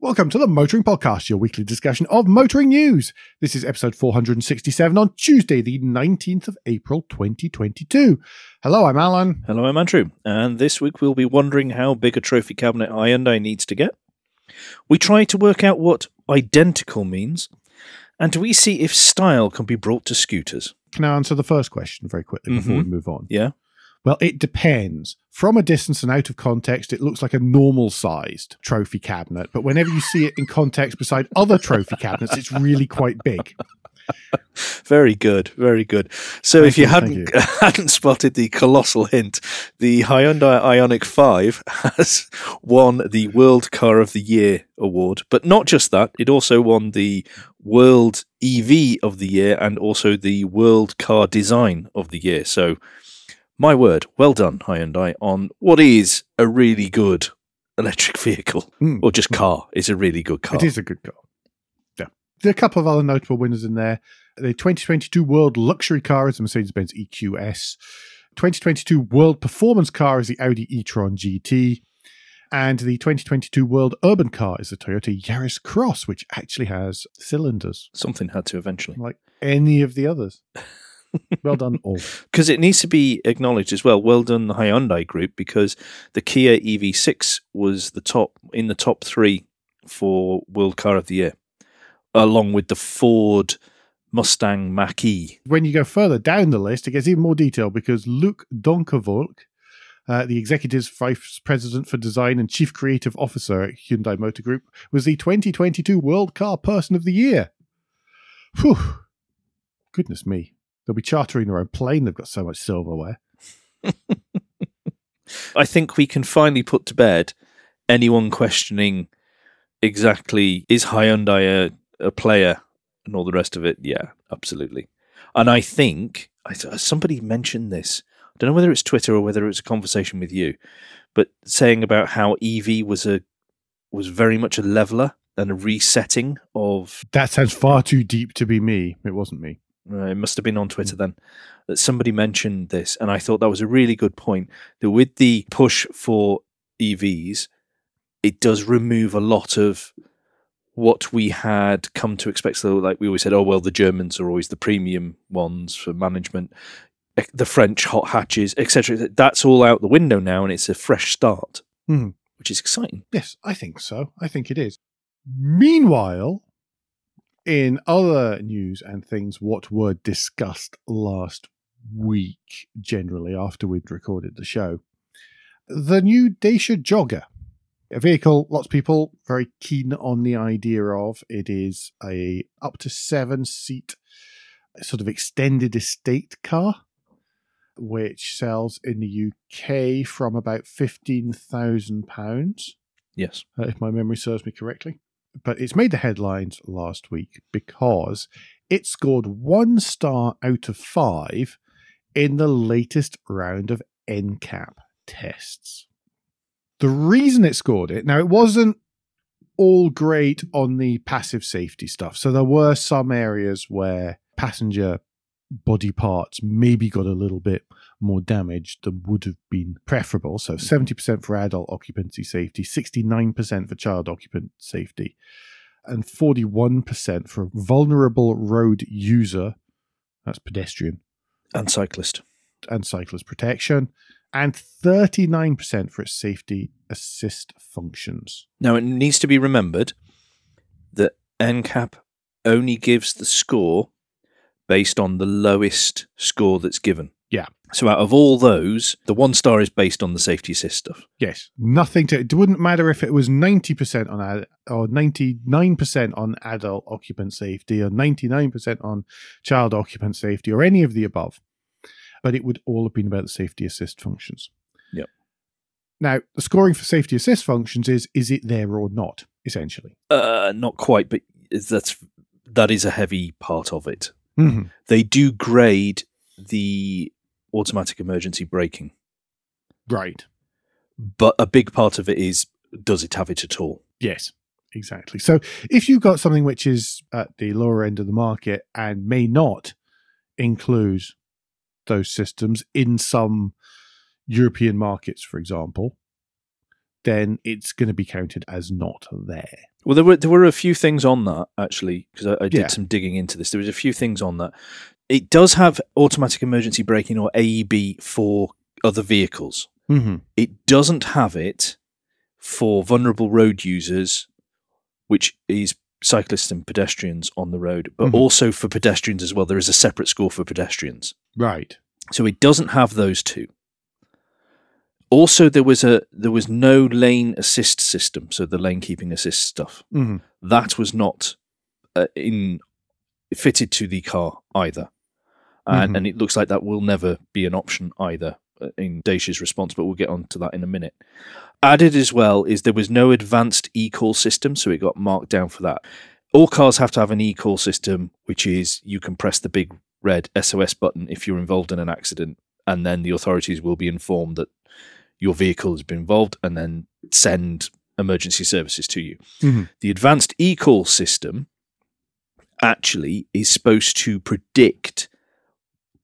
Welcome to the Motoring Podcast, your weekly discussion of motoring news. This is episode 467 on Tuesday, the 19th of April, 2022. Hello, I'm Alan. Hello, I'm Andrew. And this week we'll be wondering how big a trophy cabinet Hyundai needs to get. We try to work out what identical means. And we see if style can be brought to scooters. Can I answer the first question very quickly before Mhm. we move on? Yeah. Well, it depends. From a distance and out of context, it looks like a normal sized trophy cabinet. But whenever you see it in context beside other trophy cabinets, it's really quite big. Very good, very good. So, Thank if you, you, hadn't thank hadn't spotted the colossal hint, the Hyundai Ioniq Five has won the World Car of the Year award. But not just that; it also won the World EV of the Year and also the World Car Design of the Year. So, my word, well done, Hyundai, on what is a really good electric vehicle Mm. or just car. It's a really good car. It is a good car. Yeah. There are a couple of other notable winners in there. The 2022 World Luxury Car is the Mercedes Benz EQS. 2022 World Performance Car is the Audi e tron GT. And the 2022 World Urban Car is the Toyota Yaris Cross, which actually has cylinders, Something had to eventually. like any of the others. well done, all. because it needs to be acknowledged as well. Well done, the Hyundai Group, because the Kia EV6 was the top in the top three for World Car of the Year, along with the Ford Mustang Mach E. when you go further down the list, it gets even more detailed because Luc Donckerwolke, uh, the executive vice president for design and chief creative officer at Hyundai Motor Group, was the 2022 World Car Person of the Year. Whew. Goodness me. They'll be chartering their own plane. They've got so much silverware. I think we can finally put to bed anyone questioning exactly is Hyundai a, a player and all the rest of it. Yeah, absolutely. And I think I, somebody mentioned this. I don't know whether it's Twitter or whether it's a conversation with you, but saying about how EV was a was very much a leveler and a resetting of. That sounds far too deep to be me. It wasn't me. Uh, it must have been on Twitter then that somebody mentioned this, and I thought that was a really good point. That with the push for EVs, it does remove a lot of what we had come to expect. So, like we always said, oh well, the Germans are always the premium ones for management, the French hot hatches, etc. That's all out the window now, and it's a fresh start, Mhm. which is exciting. Yes, I think so. I think it is. Meanwhile, in other news and things, what were discussed last week, generally after we'd recorded the show, the new Dacia Jogger, a vehicle lots of people very keen on the idea of. It is a up to seven seat sort of extended estate car, which sells in the UK from about fifteen thousand pounds Yes, uh, if my memory serves me correctly. But it's made the headlines last week because it scored one star out of five in the latest round of NCAP tests. The reason it scored it, now it wasn't all great on the passive safety stuff. So there were some areas where passenger body parts maybe got a little bit more damage than would have been preferable. So mm. 70% for adult occupancy safety, 69% for child occupant safety, and 41% for vulnerable road user, that's pedestrian, and cyclist. and cyclist protection, and 39% for its safety assist functions. Now, it needs to be remembered that NCAP only gives the score based on the lowest score that's given. Yeah. So, out of all those, the one star is based on the safety assist stuff. Yes, nothing to. It wouldn't matter if it was ninety percent on ad, or ninety nine percent on adult occupant safety, or ninety nine percent on child occupant safety, or any of the above. But it would all have been about the safety assist functions. Yep. Now, the scoring for safety assist functions is is it there or not? Essentially, Uh, not quite, but that's that is a heavy part of it. Mm-hmm. They do grade the automatic emergency braking, right? but a big part of it is does it have it at all? Yes, exactly. So if you've got something which is at the lower end of the market and may not include those systems in some European markets, for example, then it's going to be counted as not there. Well, there were there were a few things on that actually because I, I, did Yeah. some digging into this. There was a few things on that. It does have automatic emergency braking or AEB for other vehicles. Mm-hmm. It doesn't have it for vulnerable road users, which is cyclists and pedestrians on the road, but Mhm. also for pedestrians as well. There is a separate score for pedestrians. Right. So it doesn't have those two. Also, there was a there was no lane assist system, so the lane keeping assist stuff Mm-hmm. that was not uh, in fitted to the car either, and, Mhm. and it looks like that will never be an option either uh, in Dacia's response. But we'll get on to that in a minute. Added as well is there was no advanced e-call system, so it got marked down for that. All cars have to have an e-call system, which is you can press the big red SOS button if you're involved in an accident, and then the authorities will be informed that your vehicle has been involved, and then send emergency services to you. Mhm. The advanced e-call system actually is supposed to predict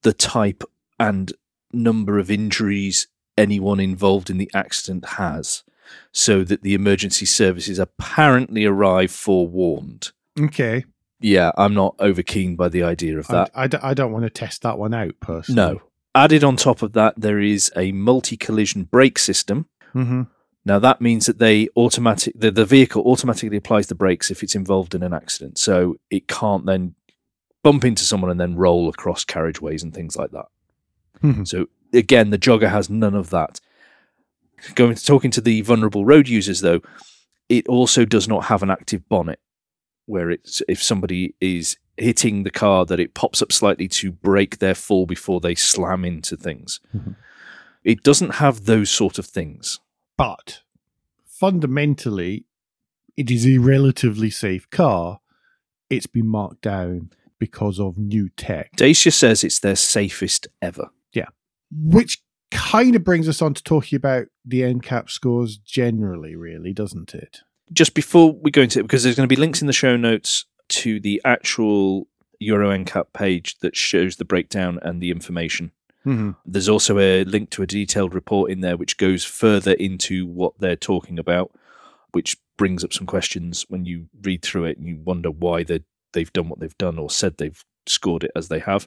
the type and number of injuries anyone involved in the accident has so that the emergency services apparently arrive forewarned. Okay. Yeah, I'm not over keen by the idea of that. I, d- I don't want to test that one out personally. No. Added on top of that, there is a multi collision brake system. Mm-hmm. Now that means that they automatic the, the vehicle automatically applies the brakes if it's involved in an accident, so it can't then bump into someone and then roll across carriageways and things like that. Mhm. So again, the jogger has none of that. Going to talking to the vulnerable road users though, it also does not have an active bonnet where it's if somebody is hitting the car that it pops up slightly to break their fall before they slam into things. Mhm. It doesn't have those sort of things. But fundamentally, it is a relatively safe car. It's been marked down because of new tech, Dacia says it's their safest ever. Yeah. Which kind of brings us on to talking about the NCAP scores generally, really, doesn't it? Just before we go into it, because there's going to be links in the show notes to the actual Euro NCAP page that shows the breakdown and the information. Mm-hmm. There's also a link to a detailed report in there which goes further into what they're talking about, which brings up some questions when you read through it and you wonder why they they've done what they've done or said they've scored it as they have.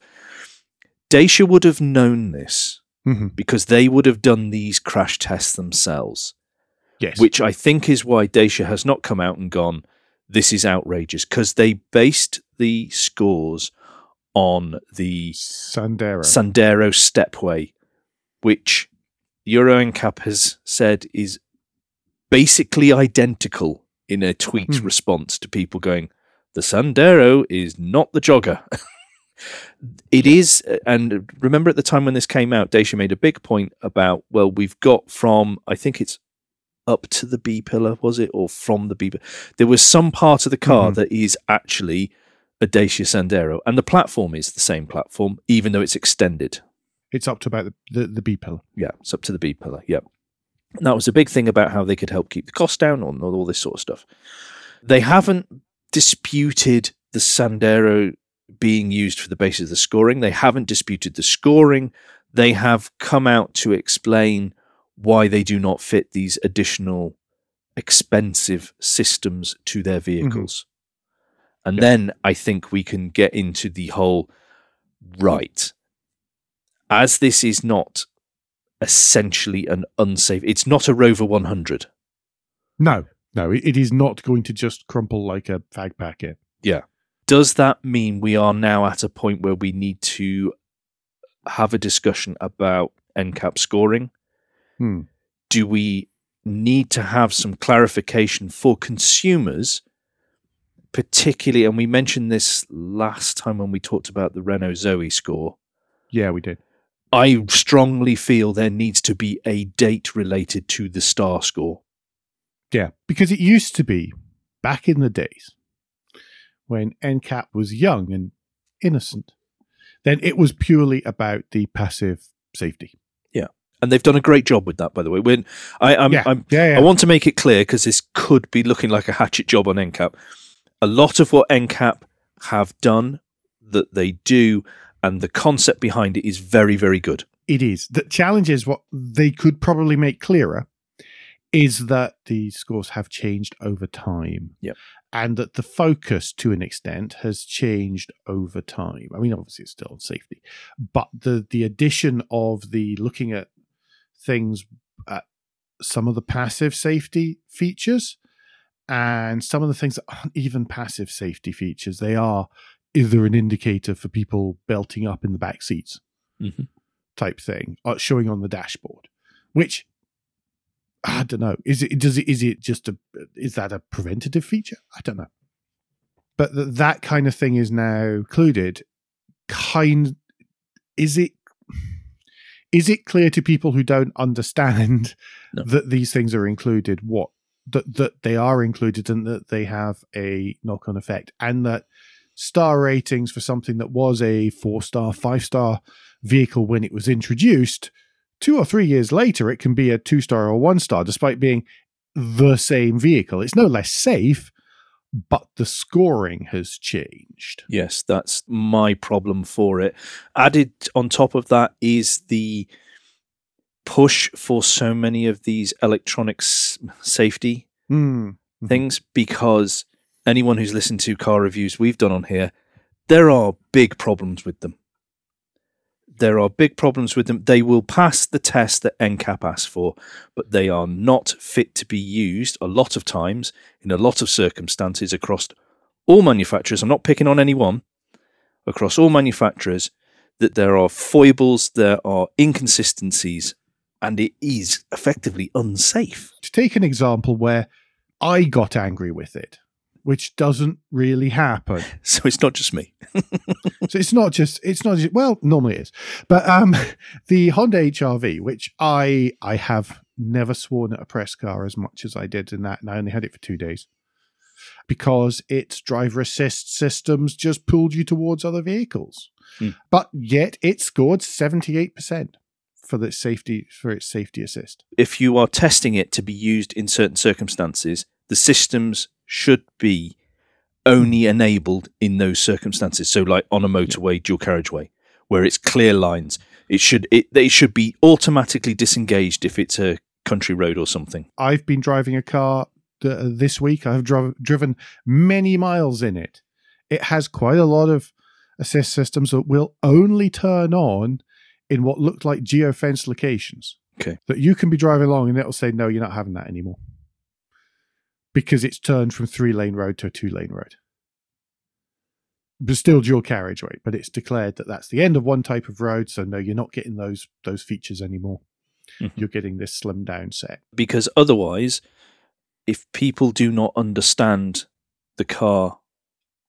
Dacia would have known this Mm-hmm. because they would have done these crash tests themselves. Yes. which I think is why Dacia has not come out and gone, this is outrageous, because they based the scores on the Sandero. Sandero Stepway, which Euro NCAP has said is basically identical in a tweet Hmm. response to people going, the Sandero is not the jogger. it is, and remember at the time when this came out, Dacia made a big point about, well, we've got from, I think it's up to the B pillar, was it? Or from the B pillar? There was some part of the car Mhm. that is actually a Dacia Sandero, and the platform is the same platform, even though it's extended. it's up to about the, the, the B pillar. Yeah, it's up to the B pillar. Yep. And that was a big thing about how they could help keep the cost down and all this sort of stuff. They haven't disputed the Sandero being used for the basis of the scoring. They haven't disputed the scoring. They have come out to explain why they do not fit these additional expensive systems to their mm-hmm. vehicles. And Yeah. then I think we can get into the whole right. As this is not essentially an unsafe, it's not a Rover 100. No, no, it, it is not going to just crumple like a fag packet. Yeah. Does that mean we are now at a point where we need to have a discussion about NCAP scoring? Hmm. Do we need to have some clarification for consumers, particularly? And we mentioned this last time when we talked about the Renault Zoe score. Yeah, we did. I strongly feel there needs to be a date related to the star score. Yeah, because it used to be back in the days when NCAP was young and innocent, then it was purely about the passive safety. And they've done a great job with that, by the way. When I, I'm, yeah, I'm yeah, yeah. I want to make it clear because this could be looking like a hatchet job on NCAP. A lot of what NCAP have done, that they do, and the concept behind it is very, very good. It is. The challenge is what they could probably make clearer is that the scores have changed over time. Yep. And that the focus to an extent has changed over time. I mean, obviously it's still on safety, but the the addition of the looking at things at some of the passive safety features and some of the things that aren't even passive safety features, they are either an indicator for people belting up in the back seats Mhm. type thing, or showing on the dashboard, which I don't know. Is it does it is it just a is that a preventative feature? I don't know. But th- that kind of thing is now included. Kind is it is it clear to people who don't understand No. that these things are included what that that they are included and that they have a knock on effect and that star ratings for something that was a four star five star vehicle when it was introduced two or three years later it can be a two star or one star despite being the same vehicle it's no less safe but the scoring has changed Yes, that's my problem for it. Added on top of that is the push for so many of these electronics safety. Mhm. things because anyone who's listened to car reviews we've done on here, there are big problems with them. There are big problems with them. They will pass the test that NCAP asks for, but they are not fit to be used a lot of times in a lot of circumstances across all manufacturers. I'm not picking on any one. Across all manufacturers, that there are foibles, there are inconsistencies, and it is effectively unsafe. to take an example where i got angry with it which doesn't really happen. So it's not just me. so it's not just it's not just, well normally it is. But um the honda hrv which i i have never sworn at a press car as much as i did in that and i only had it for two days. Because its driver assist systems just pulled you towards other vehicles. Hmm. but yet it scored 78% for the safety for its safety assist. If you are testing it to be used in certain circumstances, the systems should be only enabled in those circumstances. So, like on a motorway, dual carriageway, where it's clear lines, it should it they should be automatically disengaged if it's a country road or something. I've been driving a car th- uh, this week. I've dri- driven many miles in it. It has quite a lot of assist systems that will only turn on in what looked like geofenced locations. Okay. That you can be driving along and it'll say, no, you're not having that anymore. Because it's turned from three lane road to a two lane road. But still dual carriageway, but it's declared that that's the end of one type of road. So no, you're not getting those those features anymore. Mhm. You're getting this slimmed down set. Because otherwise, if people do not understand the car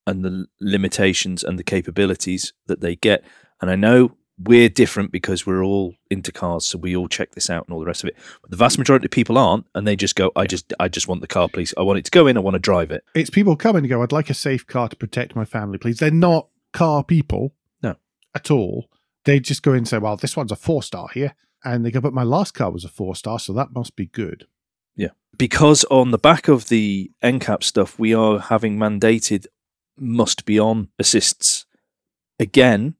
and the limitations and the capabilities that they get, and I know we're different because we're all into cars, so we all check this out and all the rest of it. But the vast majority of people aren't, and they just go, "I just, I just want the car, please. I want it to go in. I want to drive it." it's people come and go, I'd like a safe car to protect my family, please. They're not car people. No. At all. They just go in and say, Well, this one's a four star here. And they go, But my last car was a four star, so that must be good. Yeah, because on the back of the NCAP stuff, we are having mandated must be on assists. Again,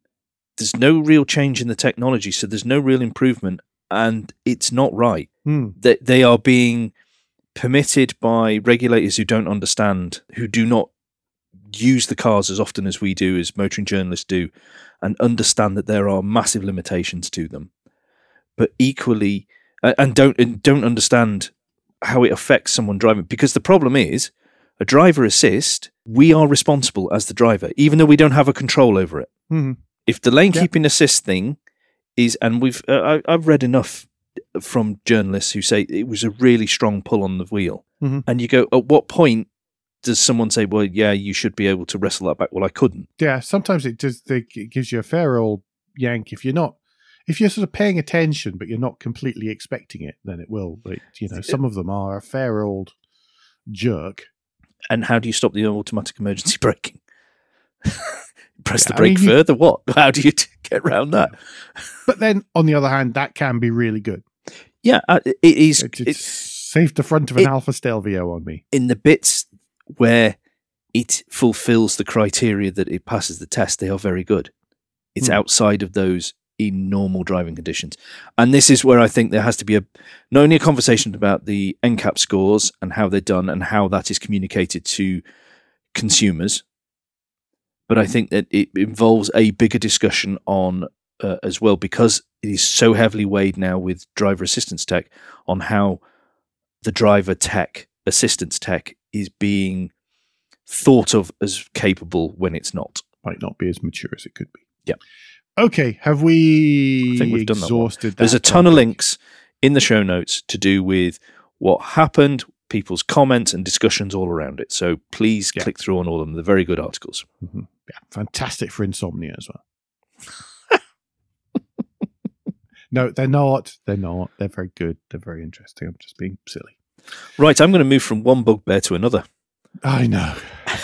there's no real change in the technology, so there's no real improvement, and it's not right. Hmm. That they are being permitted by regulators who don't understand, who do not use the cars as often as we do, as motoring journalists do, and understand that there are massive limitations to them. But equally, and don't and don't understand how it affects someone driving. Because the problem is, a driver assist, we are responsible as the driver, even though we don't have a control over it. Hmm. If the lane Yeah. keeping assist thing is, and we've, uh, I, I've read enough from journalists who say it was a really strong pull on the wheel, Mhm. and you go, at what point does someone say, well, yeah, you should be able to wrestle that back? Well, I couldn't. Yeah, sometimes it just it gives you a fair old yank if you're not if you're sort of paying attention but you're not completely expecting it, then it will. But you know, some of them are a fair old jerk. And how do you stop the automatic emergency braking? Press the Yeah, I brake mean, you- further. What? How do you get around that? But then on the other hand, that can be really good. Yeah, uh, it is. It, It, it's saved the front of an it- Alfa Stelvio on me. in the bits where it fulfills the criteria that it passes the test, they are very good. It's Hmm. outside of those in normal driving conditions. And this is where I think there has to be a not only a conversation about the NCAP scores and how they're done and how that is communicated to consumers, but I think that it involves a bigger discussion on uh, as well because it is so heavily weighed now with driver assistance tech on how the driver tech assistance tech is being thought of as capable when it's not. Might not be as mature as it could be. Yeah. Okay. Have we I think we've done that one. exhausted There's a that ton of links in the show notes to do with what happened, people's comments and discussions all around it. So please Yeah. click through on all of them. They're very good articles. Yeah, fantastic for insomnia as well. no, they're not. They're not. They're very good. They're very interesting. I'm just being silly. Right, I'm going to move from one bugbear to another. I know.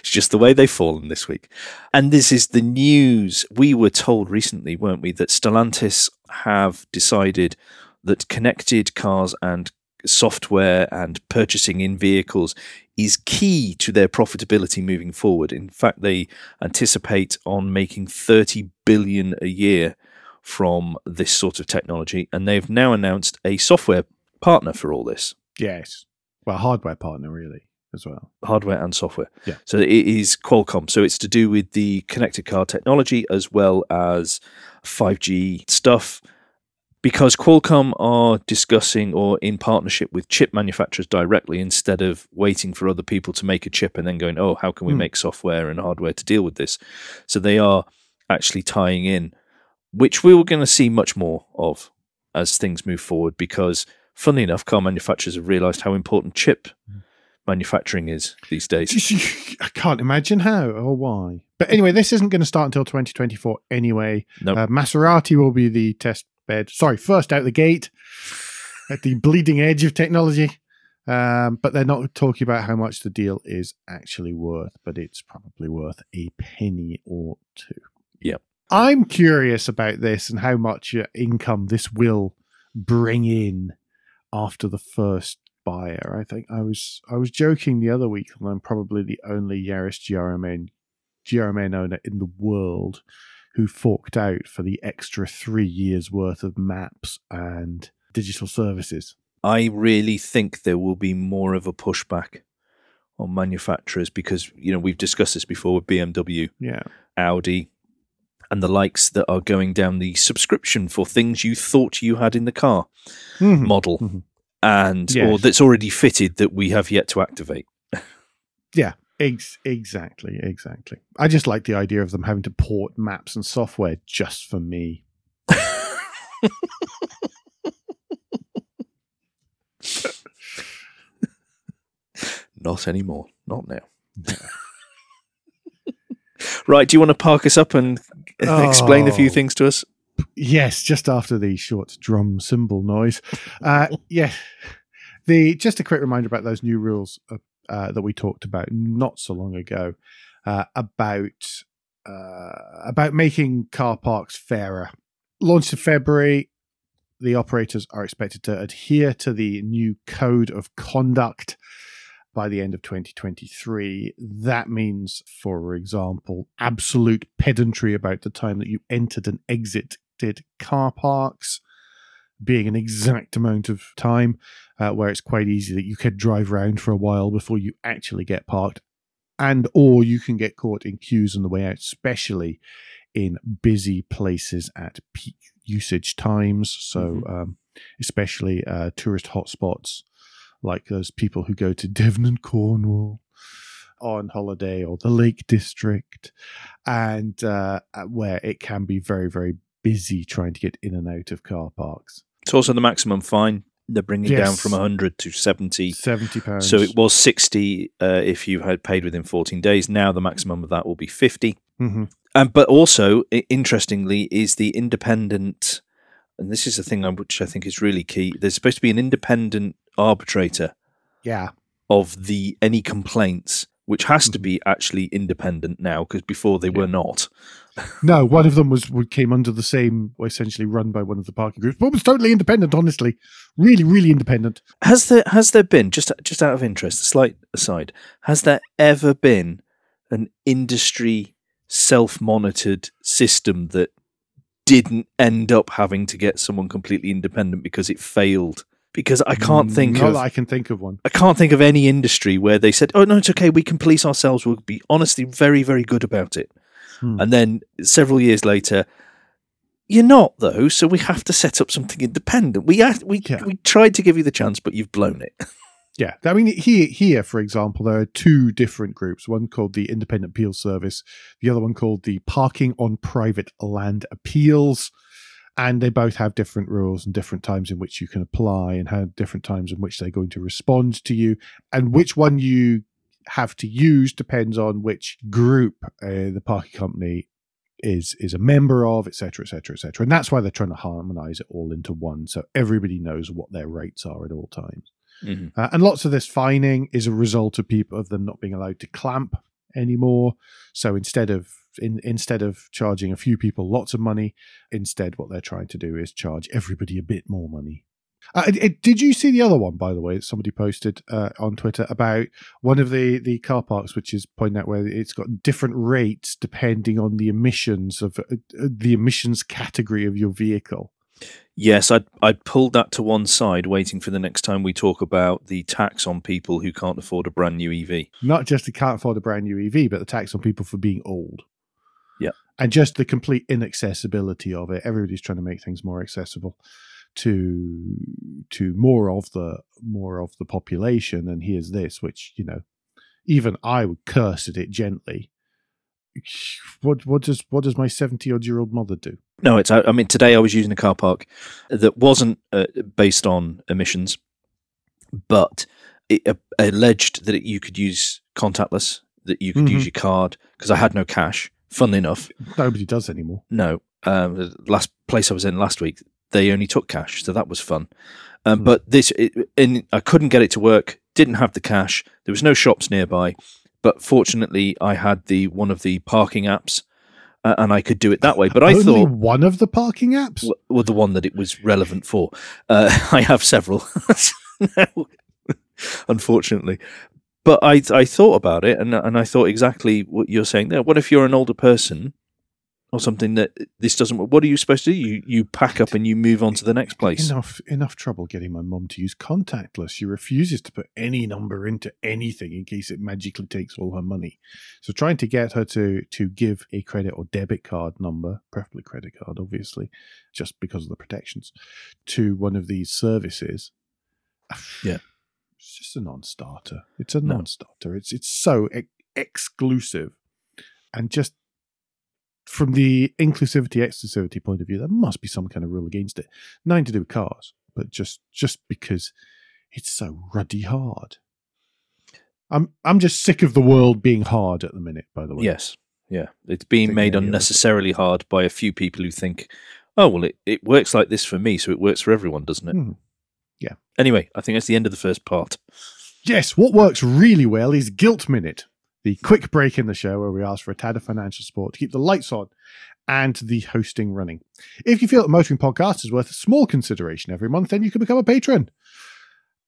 It's just the way they've fallen this week. And this is the news. We were told recently, weren't we, that Stellantis have decided that connected cars and software and purchasing in vehicles is key to their profitability moving forward. In fact, they anticipate on making 30 billion a year from this sort of technology and they've now announced a software partner for all this. Yes. Well, hardware partner really as well. hardware and software. Yeah. So it is Qualcomm. So it's to do with the connected car technology as well as 5G stuff. Because Qualcomm are discussing or in partnership with chip manufacturers directly instead of waiting for other people to make a chip and then going, oh, how can we Hmm. make software and hardware to deal with this? So they are actually tying in, which we were going to see much more of as things move forward. Because, funnily enough, car manufacturers have realized how important chip manufacturing is these days. I can't imagine how or why. But anyway, this isn't going to start until 2024 anyway. Nope. Uh, Maserati will be the test bed. Sorry, first out the gate at the bleeding edge of technology. Um, but they're not talking about how much the deal is actually worth, but it's probably worth a penny or two. Yep. I'm curious about this and how much uh, income this will bring in after the first buyer. I think I was I was joking the other week, and I'm probably the only Yaris GRMN GRMN owner in the world who forked out for the extra three years worth of maps and digital services. I really think there will be more of a pushback on manufacturers because you know we've discussed this before with BMW, Yeah. Audi, and the likes that are going down the subscription for things you thought you had in the car Mhm. model, Mhm. and or that's already fitted that we have yet to activate. Ex- exactly, exactly. I just like the idea of them having to port maps and software just for me. Not anymore. Not now. right. Do you want to park us up and explain a few Oh. things to us? Yes, just after the short drum cymbal noise. Uh, yeah, the just a quick reminder about those new rules uh, that we talked about not so long ago uh, about uh, about making car parks fairer. Launched in February, the operators are expected to adhere to the new code of conduct by the end of 2023. That means, for example, absolute pedantry about the time that you entered and exited car parks being an exact amount of time uh, where it's quite easy that you could drive around for a while before you actually get parked and or you can get caught in queues on the way out especially in busy places at peak usage times. So um, especially uh, tourist hotspots like those people who go to devon and cornwall on holiday or the lake district and uh, where it can be very very busy trying to get in and out of car parks It's also the maximum fine. They're bringing down Yes. from 100 to 70. 70 pounds So it was 60 uh, if you had paid within 14 days. Now the maximum of that will be 50. hmm And but also, interestingly, is the independent, and this is the thing which I think is really key. There's supposed to be an independent arbitrator yeah of the any complaints, which has to Mhm. be actually independent now because before they were not. No, one of them was came under the same, essentially run by one of the parking groups, but was totally independent. Honestly, really, really independent. Has there has there been just just out of interest, a slight aside, has there ever been an industry self monitored system that didn't end up having to get someone completely independent because it failed. Because I can't think Not of I can think of one. I can't think of any industry where they said, "Oh no, it's okay. We can police ourselves. We'll be honestly very, very good about it." Hmm. And then several years later, you're not though. So we have to set up something independent. We act- we Yeah. we tried to give you the chance, but you've blown it. Yeah, I mean here here for example, there are two different groups. One called the Independent Appeal Service, the other one called the Parking on Private Land Appeals, and they both have different rules and different times in which you can apply and have different times in which they're going to respond to you, and which one you have to use depends on which group uh, the parking company is is a member of, etc., etc., etc. And that's why they're trying to harmonize it all into one, so everybody knows what their rates are at all times. Uh, and lots of this fining is a result of people of them not being allowed to clamp anymore. So instead of in, instead of charging a few people lots of money, instead what they're trying to do is charge everybody a bit more money. Uh, it- it- did you see the other one, by the way, that somebody posted uh, on Twitter about one of the, the car parks, which is pointing out where it's got different rates depending on the emissions of uh, uh, the emissions category of your vehicle. Yes, I'd I'd pulled that to one side, waiting for the next time we talk about the tax on people who can't afford a brand new EV. not just they can't afford a brand new EV, but the tax on people for being old. And just the complete inaccessibility of it. Everybody's trying to make things more accessible to to more of the more of the population. And here's this, which, you know, even I would curse at it gently. What what does what does my seventy odd year old mother do? No, it's. I mean, today I was using a car park that wasn't uh, based on emissions, but it uh, alleged that it, you could use contactless, that you could use Mhm. your card because I had no cash. Funnily enough, Nobody does anymore. no. Um, the last place I was in last week, they only took cash, so that was fun. Um, Hmm. But this, it, and I couldn't get it to work. Didn't have the cash. There was no shops nearby, but fortunately, I had the one of the parking apps, uh, and I could do it that way. But I Only thought, one of the parking apps. w- well, the one that it was relevant for. Uh, I have several, unfortunately. But I I thought about it, and and I thought exactly what you're saying there. What if you're an older person or something that this doesn't? work? What are you supposed to do? You you pack up and you move on to the next place. Enough enough trouble getting my mum to use contactless. She refuses to put any number into anything in case it magically takes all her money. So trying to get her to to give a credit or debit card number, preferably credit card, obviously, just because of the protections, to one of these services. Yeah. It's just a non-starter. It's a No. non-starter. It's it's so ex- exclusive, and just from the inclusivity exclusivity point of view, there must be some kind of rule against it. Nothing to do with cars, but just just because it's so ruddy hard. I'm I'm just sick of the world being hard at the minute. By the way, Yes, yeah, it's being made unnecessarily hard by a few people who think, oh well, it, it works like this for me, so it works for everyone, doesn't it? Mhm. Yeah. Anyway, I think that's the end of the first part. Yes, what works really well is Guilt Minute, the quick break in the show where we ask for a tad of financial support to keep the lights on and the hosting running. If you feel that Motoring Podcast is worth a small consideration every month, then you can become a patron.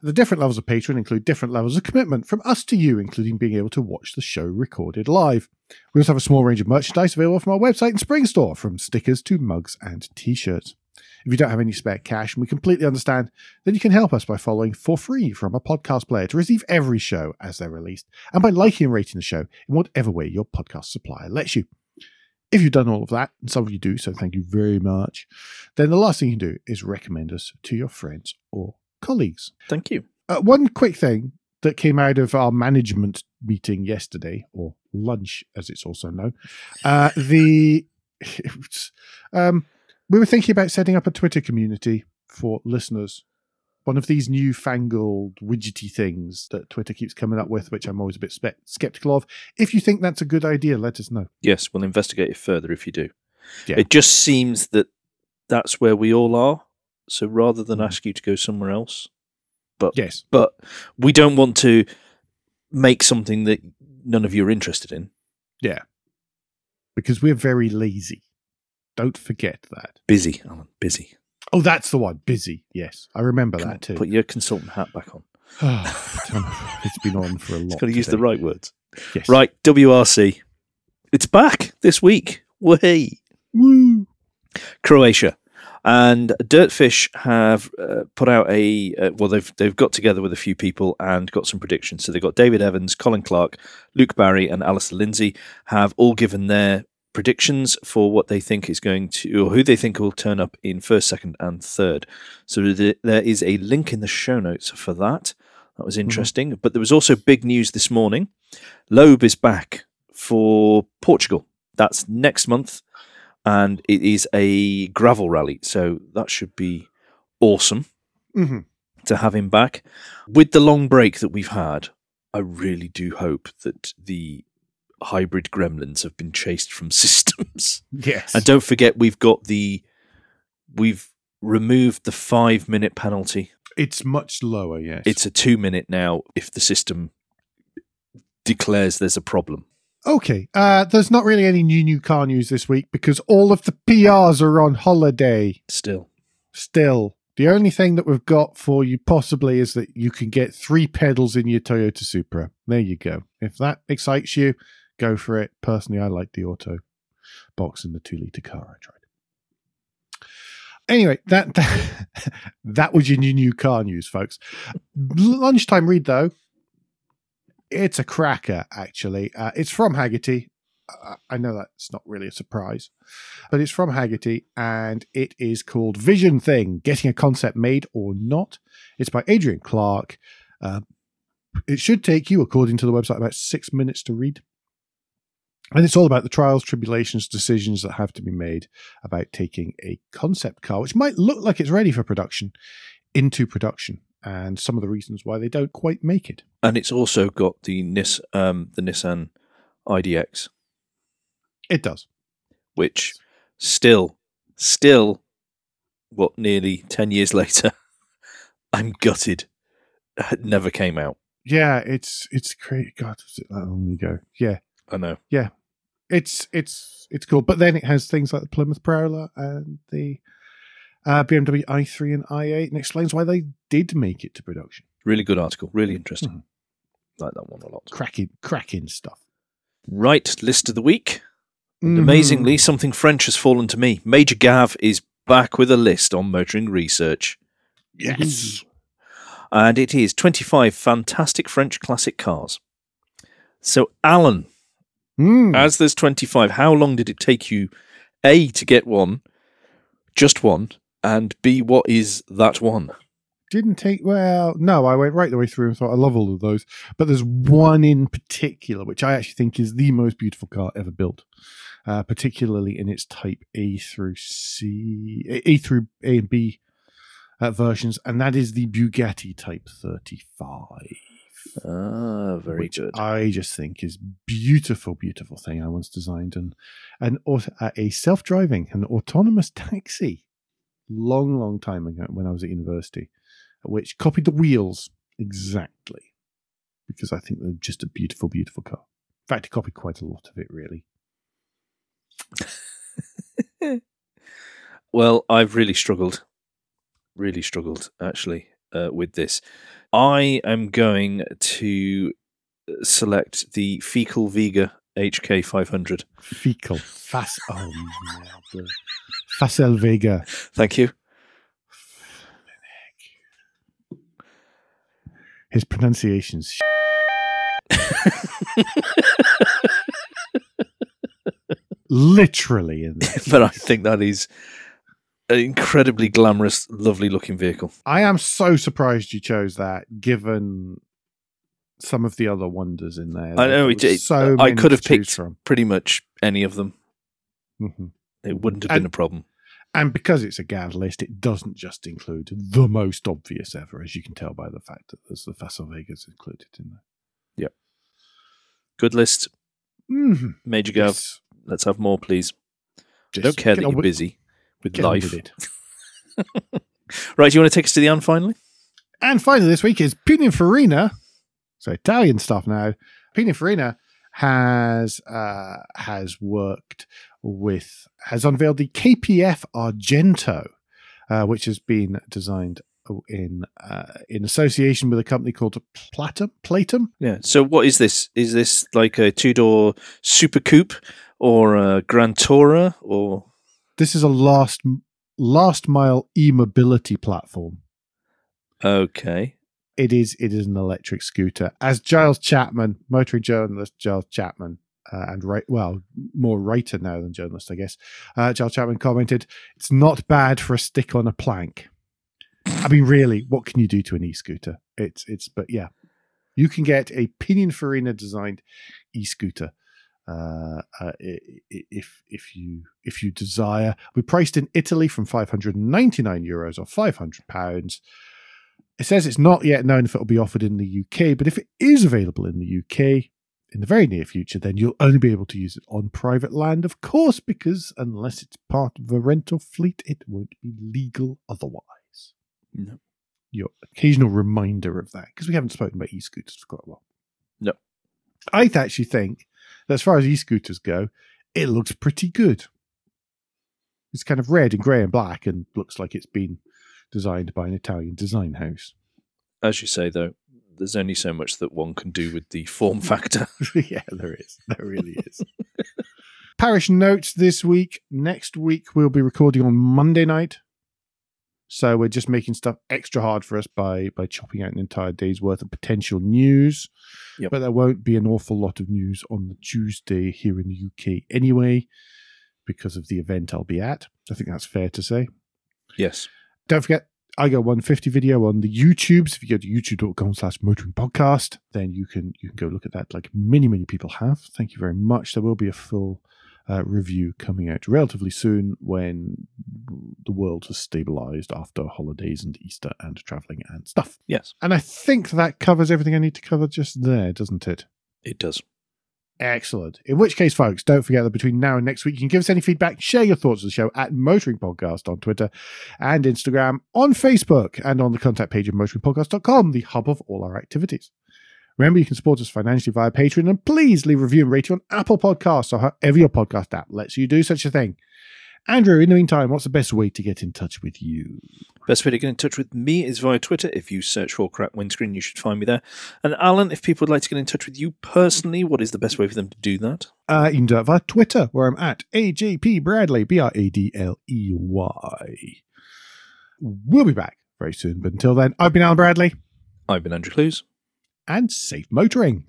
The different levels of patron include different levels of commitment from us to you, including being able to watch the show recorded live. We also have a small range of merchandise available from our website and Spring Store, from stickers to mugs and t shirts. If you don't have any spare cash, and we completely understand, then you can help us by following for free from a podcast player to receive every show as they're released, and by liking and rating the show in whatever way your podcast supplier lets you. If you've done all of that, and some of you do, so thank you very much, then the last thing you can do is recommend us to your friends or colleagues. Thank you. Uh, one quick thing that came out of our management meeting yesterday, or lunch as it's also known, uh, the um, we were thinking about setting up a Twitter community for listeners. One of these newfangled widgety things that Twitter keeps coming up with, which I'm always a bit spe- skeptical of. If you think that's a good idea, let us know. Yes, we'll investigate it further if you do. Yeah. It just seems that that's where we all are. So rather than Mhm. ask you to go somewhere else, but Yes. but we don't want to make something that none of you are interested in. Yeah. Because we're very lazy. Don't forget that. Busy, Alan. Busy. Oh, that's the one. Busy. Yes. I remember Come that on, too. Put your consultant hat back on. it's been on for a lot. It's got to use the right words. Yes. Right, WRC. It's back this week. Way. Woo. Croatia. And Dirtfish have uh, put out a uh, well, they've they've got together with a few people and got some predictions. So they've got David Evans, Colin Clark, Luke Barry, and Alistair Lindsay have all given their predictions for what they think is going to, or who they think will turn up in first, second, and third. So th- there is a link in the show notes for that. That was interesting. But there was also big news this morning. Loeb is back for Portugal. That's next month, and it is a gravel rally. So that should be awesome hmm to have him back. With the long break that we've had, I really do hope that the hybrid gremlins have been chased from systems. Yes. And don't forget, we've got the we've removed the five minute penalty. it's much lower, yes. It's a two minute now if the system declares there's a problem. okay. Uh, there's not really any new new car news this week because all of the PRs are on holiday Still, still. The only thing that we've got for you possibly is that you can get three pedals in your Toyota Supra. There you go. If that excites you, go for it. Personally, I like the auto box and the two liter car I tried. Anyway, that that, was your new new car news, folks. Lunchtime read though, it's a cracker. Actually, uh, it's from Hagerty. I know that's not really a surprise, but it's from Hagerty and it is called Vision Thing: Getting a Concept Made or Not. It's by Adrian Clark. Uh, it should take you, according to the website, about six minutes to read. And it's all about the trials, tribulations, decisions that have to be made about taking a concept car, which might look like it's ready for production, into production, and some of the reasons why they don't quite make it. and it's also got the Nis um, the Nissan IDX, It does. which still, still, what nearly ten years later, I'm gutted. It never came out. Yeah, it's it's great. God, was it that long ago? Yeah, I know. It's it's it's cool. But then it has things like the Plymouth Prowler and the uh, BMW i3 and i8, and explains why they did make it to production. Really good article. Really interesting. Mhm. Like that one a lot. Cracking, cracking stuff. Right, list of the week. Mhm. Amazingly, something French has fallen to me. Major Gav is back with a list on motoring research. yes. And it is 25 fantastic French classic cars. So, Alan, Mm. as there's 25, how long did it take you, A, to get one, just one, and B, what is that one? Didn't take well. No, I went right the way through and thought I love all of those. But there's one in particular which I actually think is the most beautiful car ever built, uh, particularly in its Type A through C, A through A and B uh, versions, and that is the Bugatti Type 35. Ah, very which good. I just think is beautiful, beautiful thing I once designed, and an uh, a self-driving, an autonomous taxi, long, long time ago when I was at university, which copied the wheels exactly, because I think they're just a beautiful, beautiful car. In fact, it copied quite a lot of it, really. Well, I've really struggled, really struggled actually uh, with this. I am going to select the Fecal Vega HK 500. Fecal, fast. Oh, merde. Facel Vega. Thank you. His pronunciation's literally in there. but I think that is an incredibly glamorous, lovely looking vehicle. I am so surprised you chose that, given some of the other wonders in there. I know, it- it- so I could have picked- from. Pretty much any of them. Mhm. It wouldn't have And- been a problem. And because it's a Gav list, it doesn't just include the most obvious ever, as you can tell by the fact that there's the Facel Vegas included in there. Yep. Good list. Mhm. Major Gav, Yes. let's have more, please. I don't care that you're with- busy with get on life. with it. Right, do you want to take us to the end finally? And finally, this week is Pininfarina. So Italian stuff now. Pininfarina has uh, has worked with has unveiled the KPF Argento, uh, which has been designed in uh, in association with a company called Platum. Platum. Yeah. So what is this? Is this like a two door super coupe or a Grand Tourer or This is a last last mile e-mobility platform. Okay. It is it is an electric scooter. As Giles Chapman, motoring journalist Giles Chapman, uh, and right well more writer now than journalist, I guess. Uh, Giles Chapman commented, "It's not bad for a stick on a plank." I mean, really, what can you do to an e-scooter? It's it's but yeah, you can get a Pininfarina designed e-scooter uh, uh, if if you if you desire. We priced in Italy from 599 euros or 500 pounds. It says it's not yet known if it will be offered in the UK, but if it is available in the UK in the very near future, then you'll only be able to use it on private land, of course, because unless it's part of a rental fleet, it won't be legal otherwise. No. Your occasional reminder of that, because we haven't spoken about e scooters for quite a while. I actually think that as far as e scooters go, it looks pretty good. It's kind of red and grey and black and looks like it's been designed by an Italian design house. As you say, though, there's only so much that one can do with the form factor. yeah, there is. There really is. Parish notes this week. Next week, we'll be recording on Monday night. So we're just making stuff extra hard for us by by chopping out an entire day's worth of potential news. Yep. But there won't be an awful lot of news on the Tuesday here in the UK anyway, because of the event I'll be at. I think that's fair to say. Yes. Don't forget, I got 150 video on the YouTubes. If you go to youtube.com slash motoring podcast, then you can you can go look at that like many, many people have. Thank you very much. There will be a full uh, review coming out relatively soon when the world has stabilized after holidays and Easter and traveling and stuff. Yes. And I think that covers everything I need to cover just there, doesn't it? It does. Excellent. In which case, folks, don't forget that between now and next week, you can give us any feedback, share your thoughts of the show at Motoring Podcast on Twitter and Instagram, on Facebook, and on the contact page of motoringpodcast.com, the hub of all our activities. Remember, you can support us financially via Patreon, and please leave a review and rating on Apple Podcasts or however your podcast app lets you do such a thing. Andrew, in the meantime, what's the best way to get in touch with you? Best way to get in touch with me is via Twitter. If you search for Crack Windscreen, you should find me there. And Alan, if people would like to get in touch with you personally, what is the best way for them to do that? Uh, you can do it via Twitter, where I'm at AJP Bradley, B R A D L E Y. We'll be back very soon, but until then, I've been Alan Bradley. I've been Andrew Clues. And safe motoring.